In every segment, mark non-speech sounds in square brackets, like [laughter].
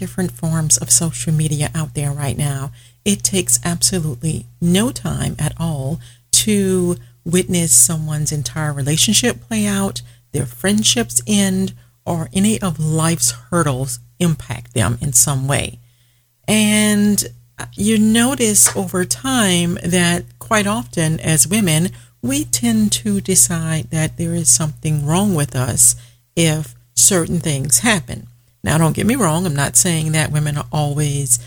different forms of social media out there right now, it takes absolutely no time at all to witness someone's entire relationship play out, their friendships end, or any of life's hurdles impact them in some way. And uh, you notice over time that quite often as women, we tend to decide that there is something wrong with us if certain things happen. Now, don't get me wrong, I'm not saying that women are always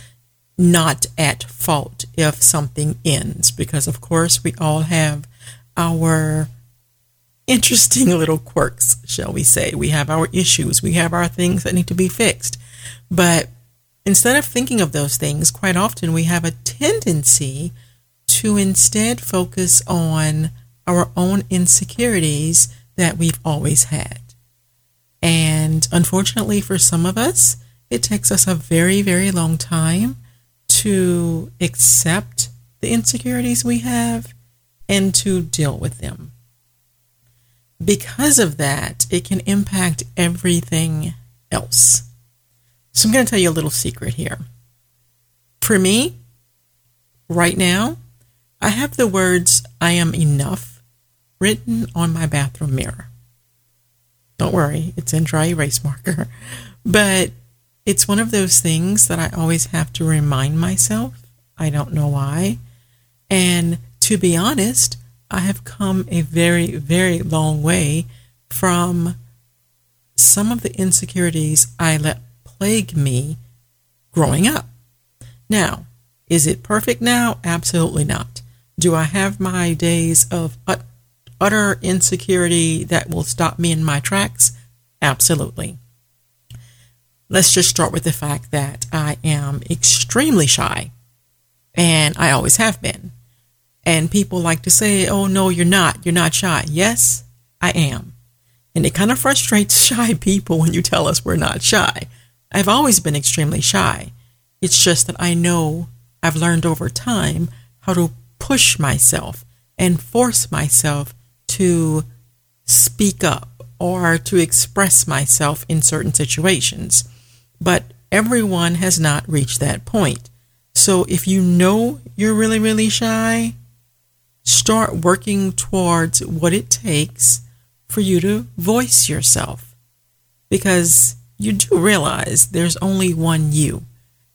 not at fault if something ends, because of course we all have our interesting [laughs] little quirks, shall we say. We have our issues, we have our things that need to be fixed. But instead of thinking of those things, quite often we have a tendency to instead focus on our own insecurities that we've always had. And unfortunately, for some of us, it takes us a very, very long time to accept the insecurities we have and to deal with them. Because of that, it can impact everything else. So I'm going to tell you a little secret here. For me, right now, I have the words I am enough written on my bathroom mirror. Don't worry, it's in dry erase marker. [laughs] But it's one of those things that I always have to remind myself. I don't know why. And to be honest, I have come a very, very long way from some of the insecurities I let plague me growing up. Now, is it perfect now? Absolutely not. Do I have my days of utter insecurity that will stop me in my tracks? Absolutely. Let's just start with the fact that I am extremely shy, and I always have been. And people like to say, oh, no, you're not. You're not shy. Yes, I am. And it kind of frustrates [laughs] shy people when you tell us we're not shy. I've always been extremely shy. It's just that I know I've learned over time how to push myself and force myself to speak up or to express myself in certain situations. But everyone has not reached that point. So if you know you're really, really shy, start working towards what it takes for you to voice yourself. Because you do realize there's only one you.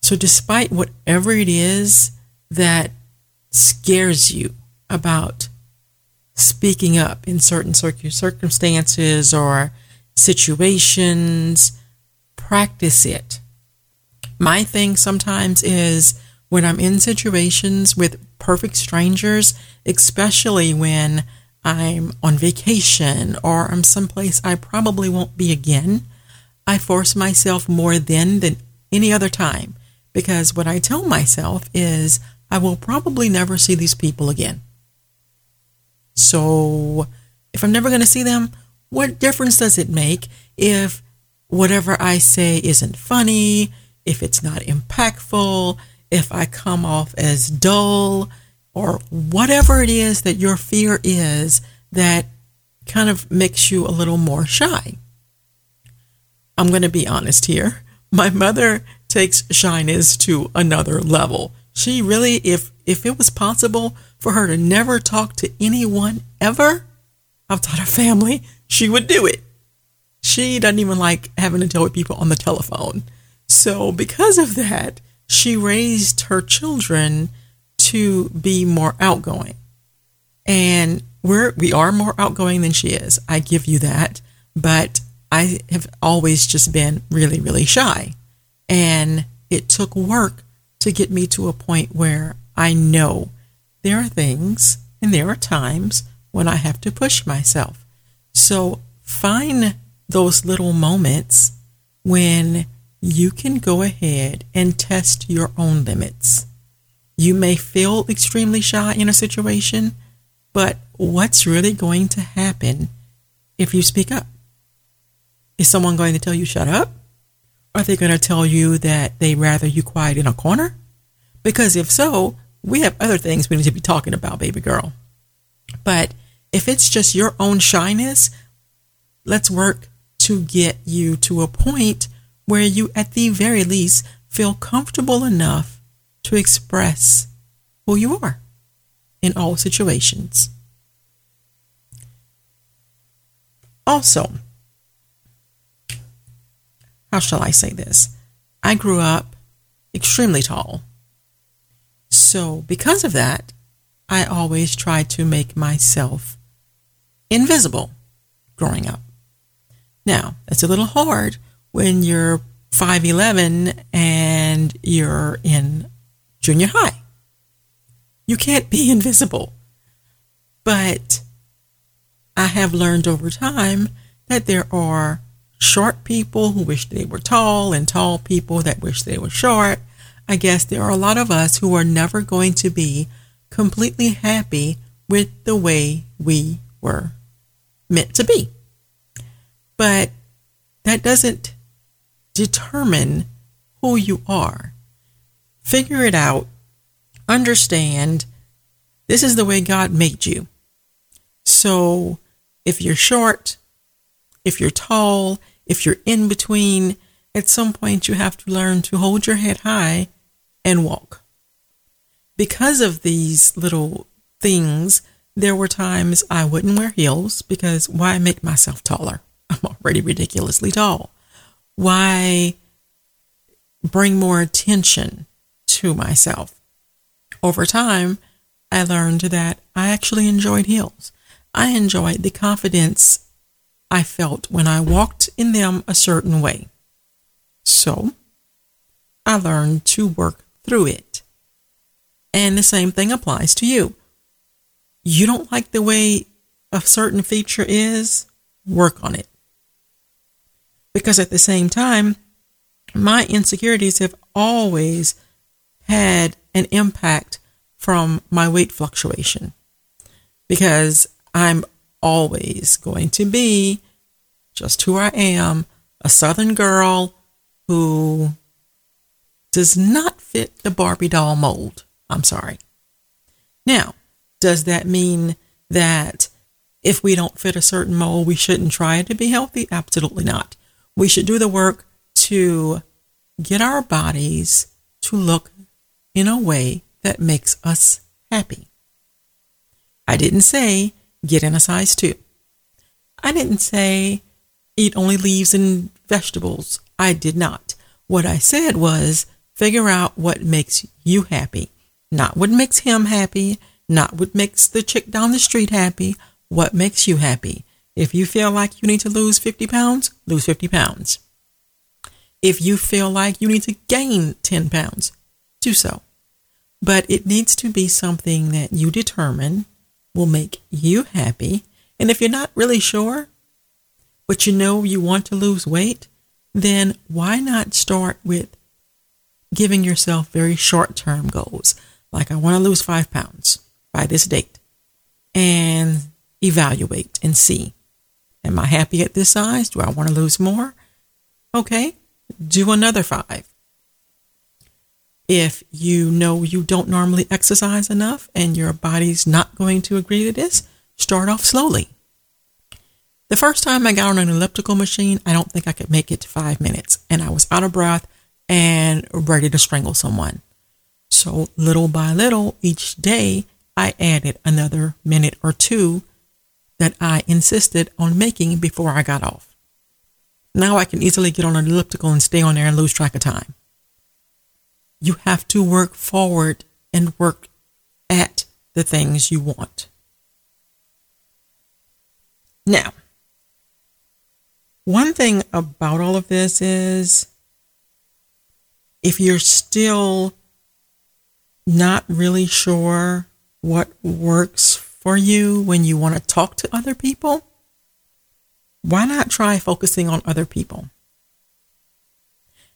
So, despite whatever it is that scares you about speaking up in certain circumstances or situations, practice it. My thing sometimes is when I'm in situations with perfect strangers, especially when I'm on vacation or I'm someplace I probably won't be again, I force myself more then than any other time because what I tell myself is I will probably never see these people again. So if I'm never going to see them, what difference does it make if whatever I say isn't funny, if it's not impactful, if I come off as dull, or whatever it is that your fear is that kind of makes you a little more shy. I'm going to be honest here. My mother takes shyness to another level. She really, if if it was possible for her to never talk to anyone ever outside her family, she would do it. She doesn't even like having to deal with people on the telephone. So because of that, she raised her children to be more outgoing. And we're we are more outgoing than she is. I give you that, but I have always just been really really shy. And it took work to get me to a point where I know there are things and there are times when I have to push myself. So find those little moments when you can go ahead and test your own limits. You may feel extremely shy in a situation, but what's really going to happen if you speak up? Is someone going to tell you shut up? Are they going to tell you that they rather you quiet in a corner? Because if so, we have other things we need to be talking about, baby girl. But if it's just your own shyness, let's work to get you to a point where you, at the very least, feel comfortable enough to express who you are in all situations. Also, how shall I say this? I grew up extremely tall. So, because of that, I always tried to make myself invisible growing up. Now, it's a little hard when you're 5'11 and you're in junior high. You can't be [laughs] invisible. But I have learned over time that there are short people who wish they were tall and tall people that wish they were short. I guess there are a lot of us who are never going to be completely happy with the way we were meant to be. But that doesn't determine who you are. Figure it out. Understand this is the way God made you. So if you're short, if you're tall, if you're in between, at some point you have to learn to hold your head high and walk. Because of these little things, there were times I wouldn't wear heels because why make myself taller? [laughs] I'm already ridiculously tall. Why bring more attention to myself? Over time, I learned that I actually enjoyed heels. I enjoyed the confidence I felt when I walked in them a certain way. So I learned to work through it. And the same thing applies to you. You don't like the way a certain feature is, work on it. Because at the same time, my insecurities have always had an impact from my weight fluctuation. Because I'm always going to be just who I am, a Southern girl who does not fit the Barbie doll mold. I'm sorry. Now, does that mean that if we don't fit a certain mold, we shouldn't try to be healthy? Absolutely not. We should do the work to get our bodies to look in a way that makes us happy. I didn't say get in a size two. I didn't say eat only leaves and vegetables. I did not. What I said was figure out what makes you happy, not what makes him happy, not what makes the chick down the street happy, what makes you happy. If you feel like you need to lose 50 pounds, lose 50 pounds. If you feel like you need to gain 10 pounds, do so. But it needs to be something that you determine will make you happy. And if you're not really sure, but you know you want to lose weight, then why not start with giving yourself very short term goals? Like, I want to lose five pounds by this date and evaluate and see. Am I happy at this size? Do I want to lose more? Okay, do another five. If you know you don't normally exercise enough and your body's not going to agree to this, start off slowly. The first time I got on an elliptical machine, I don't think I could make it to five minutes, and I was out of breath and ready to strangle someone. So, little by little, each day, I added another minute or two that I insisted on making before I got off. Now I can easily get on an elliptical and stay on there and lose track of time you have to work forward and work at the things you want. Now, one thing about all of this is if you're still not really sure what works for you when you want to talk to other people, why not try focusing on other people?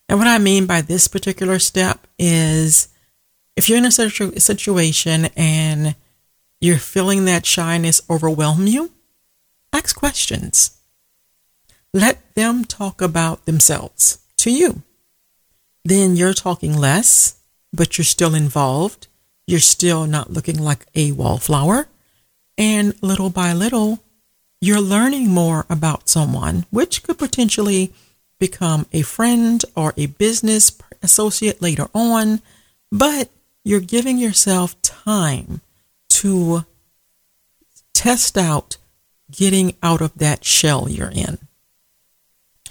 And what I mean by this particular step is if you're in a situ- situation and you're feeling that shyness overwhelm you, ask questions. Let them talk about themselves to you. Then you're talking less, but you're still involved. You're still not looking like a wallflower. And little by little, you're learning more about someone, which could potentially become a friend or a business associate later on, but you're giving yourself time to test out getting out of that shell you're in.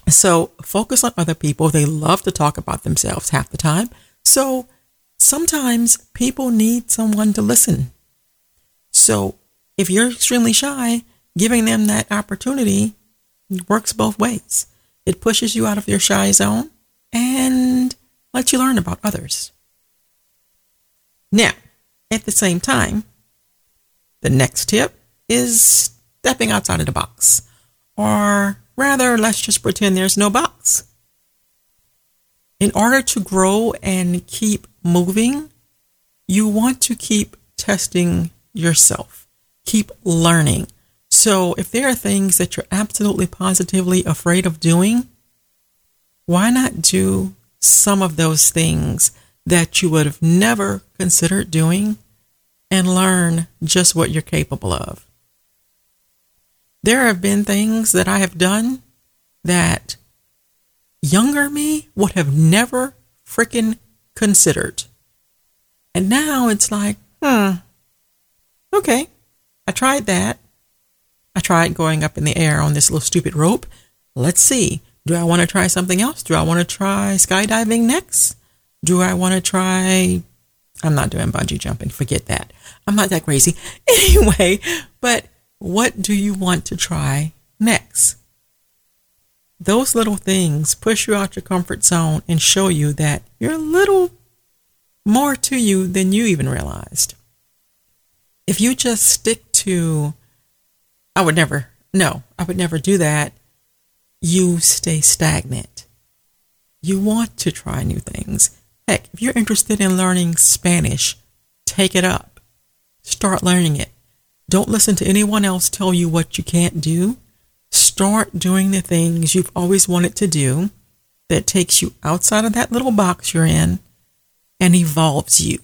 So focus on other people. They love to talk about themselves half the time. So sometimes people need someone to listen. So if you're extremely shy, giving them that opportunity works both ways. It pushes you out of your shy zone and lets you learn about others. Now, at the same time, the next tip is stepping outside of the box. Or rather, let's just pretend there's no box. In order to grow and keep moving, you want to keep testing yourself, keep learning. So, if there are things that you're absolutely positively afraid of doing, why not do some of those things that you would have never considered doing and learn just what you're capable of? There have been things that I have done that younger me would have never freaking considered. And now it's like, hmm, okay, I tried that. I tried going up in the air on this little stupid rope. Let's see. Do I want to try something else? Do I want to try skydiving next? Do I want to try? I'm not doing bungee jumping. Forget that. I'm not that crazy. [laughs] Anyway, but what do you want to try next? Those little things push you out your comfort zone and show you that you're a little more to you than you even realized. If you just stick to, I would never, no, I would never do that, you stay stagnant. You want to try new things. Heck, if you're interested in learning Spanish, take it up. Start learning it. Don't listen to anyone else tell you what you can't do. Start doing the things you've always wanted to do that takes you outside of that little box you're in and evolves you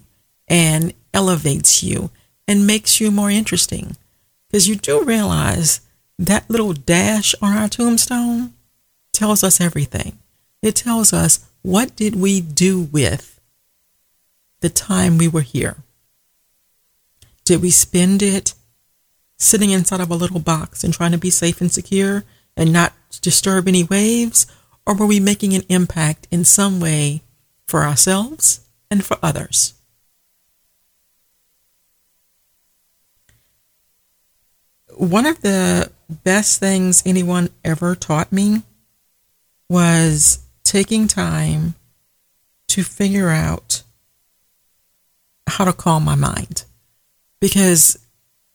and elevates you and makes you more interesting. Because you do realize that little dash on our tombstone tells us everything. It tells us what did we do with the time we were here? Did we spend it sitting inside of a little box and trying to be safe and secure and not disturb any waves? Or were we making an impact in some way for ourselves and for others? One of the best things anyone ever taught me was taking time to figure out how to calm my mind. Because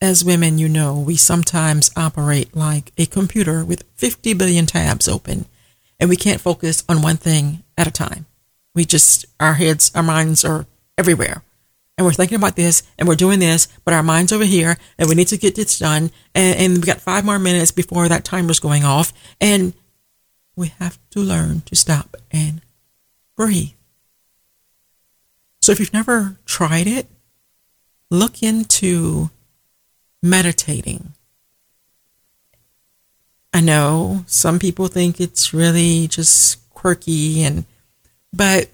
as women, you know, we sometimes operate like a computer with 50 billion tabs open, and we can't focus on one thing at a time. We just, our heads, our minds are everywhere. And we're thinking about this and we're doing this, but our mind's over here and we need to get this done. And, and we got five more minutes before that timer's going off. And we have to learn to stop and breathe. So if you've never tried it, look into meditating. I know some people think it's really just quirky and but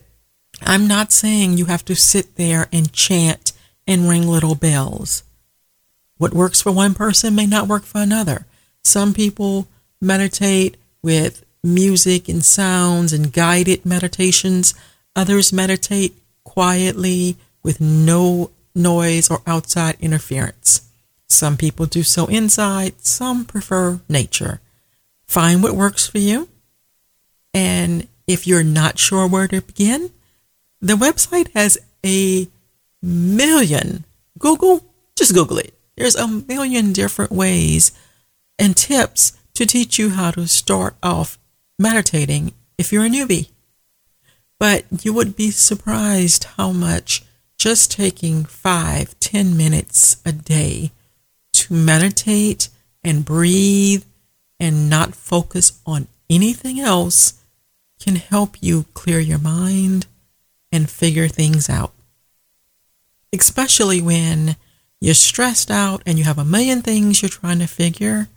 I'm not saying you have to sit there and chant and ring little bells. What works for one person may not work for another. Some people meditate with music and sounds and guided meditations. Others meditate quietly with no noise or outside interference. Some people do so inside, some prefer nature. Find what works for you. And if you're not sure where to begin, the website has a million. Google, just Google it. There's a million different ways and tips to teach you how to start off meditating if you're a newbie. But you would be surprised how much just taking five, ten minutes a day to meditate and breathe and not focus on anything else can help you clear your mind and figure things out. Especially when you're stressed out and you have a million things you're trying to figure,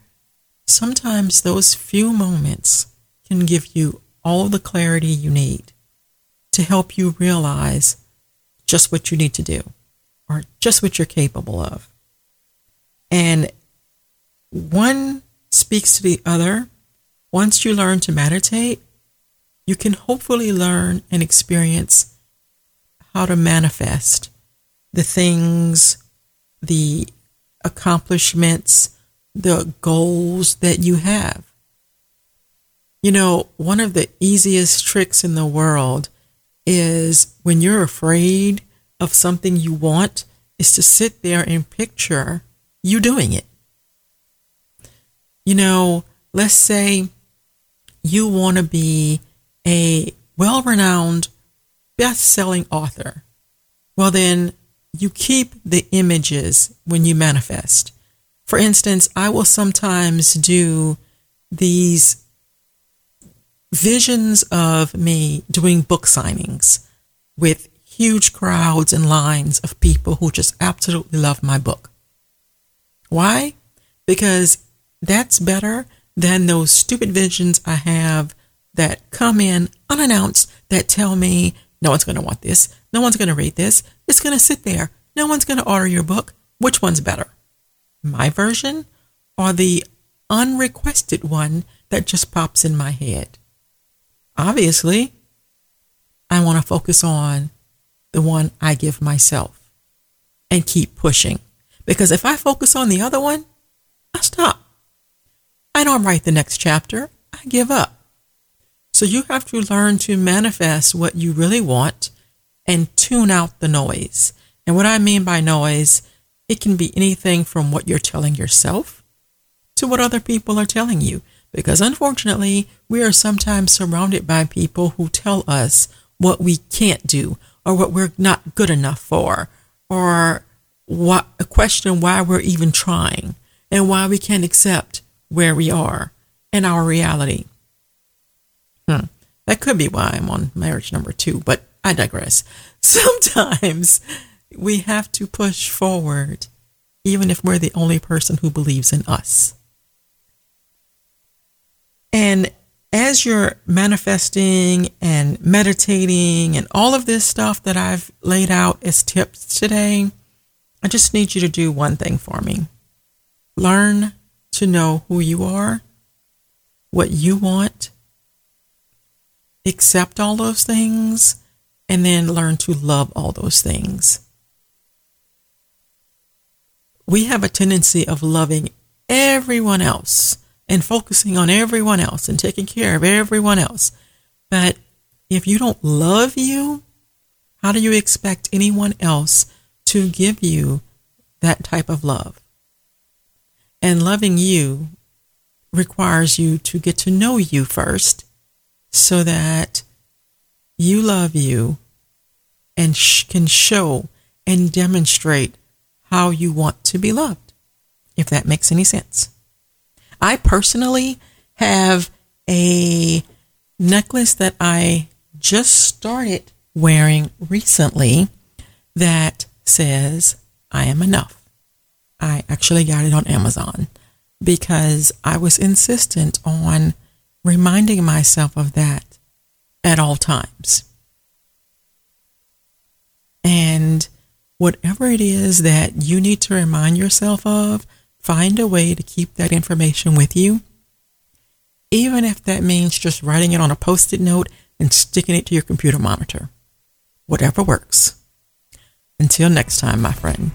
sometimes those few moments can give you all the clarity you need to help you realize just what you need to do or just what you're capable of. And one speaks to the other. Once you learn to meditate, you can hopefully learn and experience how to manifest the things, the accomplishments, the goals that you have. You know, one of the easiest tricks in the world is when you're afraid of something you want, is to sit there and picture you doing it. You know, let's say you want to be a well renowned, best selling author. Well, then you keep the images when you manifest. For instance, I will sometimes do these visions of me doing book signings with huge crowds and lines of people who just absolutely love my book. Why? Because that's better than those stupid visions I have that come in unannounced that tell me no one's going to want this, no one's going to read this, it's going to sit there, no one's going to order your book. Which one's better? My version or the unrequested one that just pops in my head? Obviously, I want to focus on the one I give myself and keep pushing. Because if I focus on the other one, I stop. I don't write the next chapter. I give up. So you have to learn to manifest what you really want and tune out the noise. And what I mean by noise, it can be anything from what you're telling yourself to what other people are telling you. Because unfortunately, we are sometimes surrounded by people who tell us what we can't do or what we're not good enough for or what a question why we're even trying and why we can't accept where we are and our reality. Hmm. That could be why I'm on marriage number two, but I digress. [laughs] Sometimes we have to push forward, even if we're the only person who believes in us. And as you're manifesting and meditating and all of this stuff that I've laid out as tips today, I just need you to do one thing for me. Learn to know who you are, what you want, accept all those things, and then learn to love all those things. We have a tendency of loving everyone else and focusing on everyone else and taking care of everyone else. But if you don't love you, how do you expect anyone else to give you that type of love? And loving you requires you to get to know you first so that you love you and sh- can show and demonstrate how you want to be loved, if that makes any sense. I personally have a necklace that I just started wearing recently that says, I am enough. I actually got it on Amazon because I was insistent on reminding myself of that at all times. And whatever it is that you need to remind yourself of, Find a way to keep that information with you, even if that means just writing it on a post it note and sticking it to your computer monitor. Whatever works. Until next time, my friend.